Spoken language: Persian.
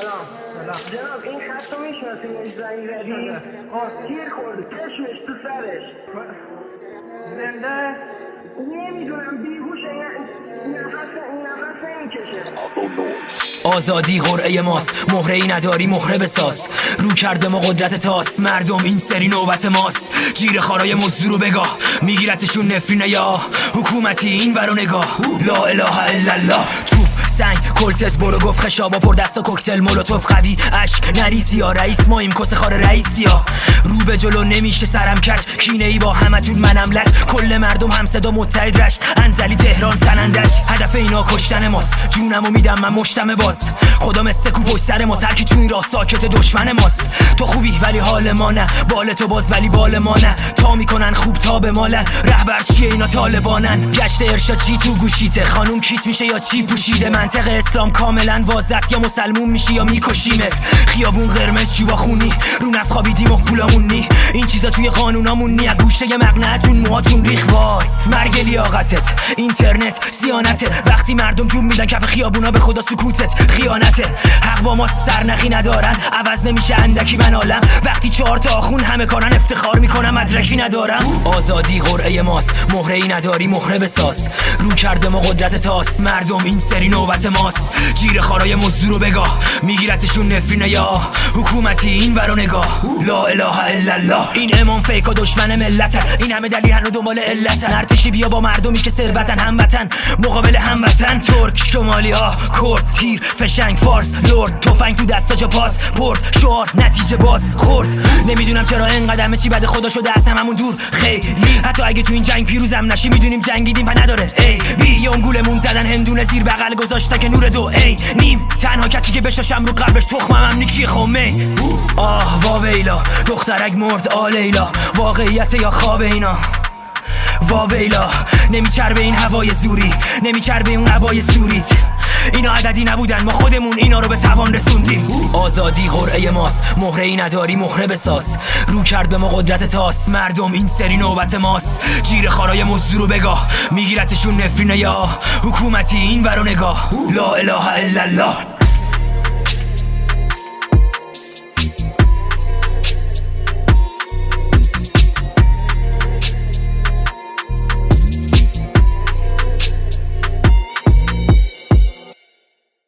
سلام. جناب این خط رو می‌شناسیم زنگ زدی؟ تیر خورده چشمش تو سرش. زنده؟ نمی‌دونم بیهوشه. نفس نفس نمی‌کشه. آزادی قرعه ماست. مهره ای نداری مهره بساز. رو کرده ما قدرت تاس. مردم این سری نوبت ماست. جیر خارای مزدورو بگاه. میگیرتشون نفرینه یا حکومتی این برو نگاه. لا اله الا الله. سنگ کلتت برو گفت خشابا پر دستا کوکتل مولوتوف قوی اشک. نریسی یا رئیس ما ایم کس خار رئیسی ها رو به جلو نمیشه سرم کش کینه ای با همتون منم لک کل مردم هم صدا متحد رشت. انزلی تهران سنندج. هدف اینا کشتن ماست. جونمو میدم من مشتم باز. خدا مثل کو پشت سر ماست. هرکی تو این راه ساکت دشمن ماست. تو خوبی ولی حال ما نه. بال تو باز ولی بال ما نه. تا می‌کنن خوب تا به مالن رهبر چیه اینا؟ طالبانن. گشت ارشاد چی تو گوشیته خانوم کیت میشه یا چی پوشیده؟ منطق اسلام کاملا واضح یا مسلمون میشی یا میکشیمت. خیابون قرمز جوبا خونی. رو نف خوابیدیم و پولامون نی. این چیزا توی قانونامون نی. گوشه مقنعتون موهاتون ریخ. وای مرگ لیاقتت. اینترنت سیانته وقتی مردم جون میدن کف خیابونا به خدا سکوتت خیانته. حق با ما سرنخی ندارن عوض نمیشه اندکی من عالم. وقتی چهار تا آخون همه کارن افتخار می‌کنم مدرکی ندارم. آزادی قرعه ماست مهره ای نداری مهره بساز. رو کرده ما قدرت تاس. مردم این سری نوبت ماست. جیر خارای مزدورو بگاه. میگیرتشون نفرینه یا حکومتی این برو نگاه. لا اله الا الله. این امام فیک و دشمن ملت این همه دلیل هنو دنبال علتن. ارتشی بیا با مردمی که ثروتن هموطن. مقابل هموطن ترک شمالی ها کرد تیر فشنگ فارس لرد تفنگ تو دستا جا پاس پرد شعار نتیجه باز خورد. نمی‌دونم چرا اینقدر چی بده خدا شده از هممون دور. خیلی. حتی اگه تو این جنگ پیروزم نشی می‌دونیم جنگیدیم پا نداره ای بی یا گولمون زدن هندونه زیر بغل گذاشته که نور دو. ای نیم. تنها کسی که بشاشم رو قلبش تخمم هم نیکی خومه آه واویلا دخترک مرد آلیلا. واقعیت یا خواب اینا. واویلا نمیچربه این هوای زوری. نمیچربه اون هوای سوریت. اینا عددی نبودن. ما خودمون اینا رو به توان رسوندیم. آزادی قرعه ماست. مهره ای نداری مهره بساز. رو کرد به ما قدرت تاس. مردم این سری نوبت ماست. جیر خارای مزدورو بگاه. میگیرتشون نفرینه یا حکومتی این برو نگاه. لا اله الا الله.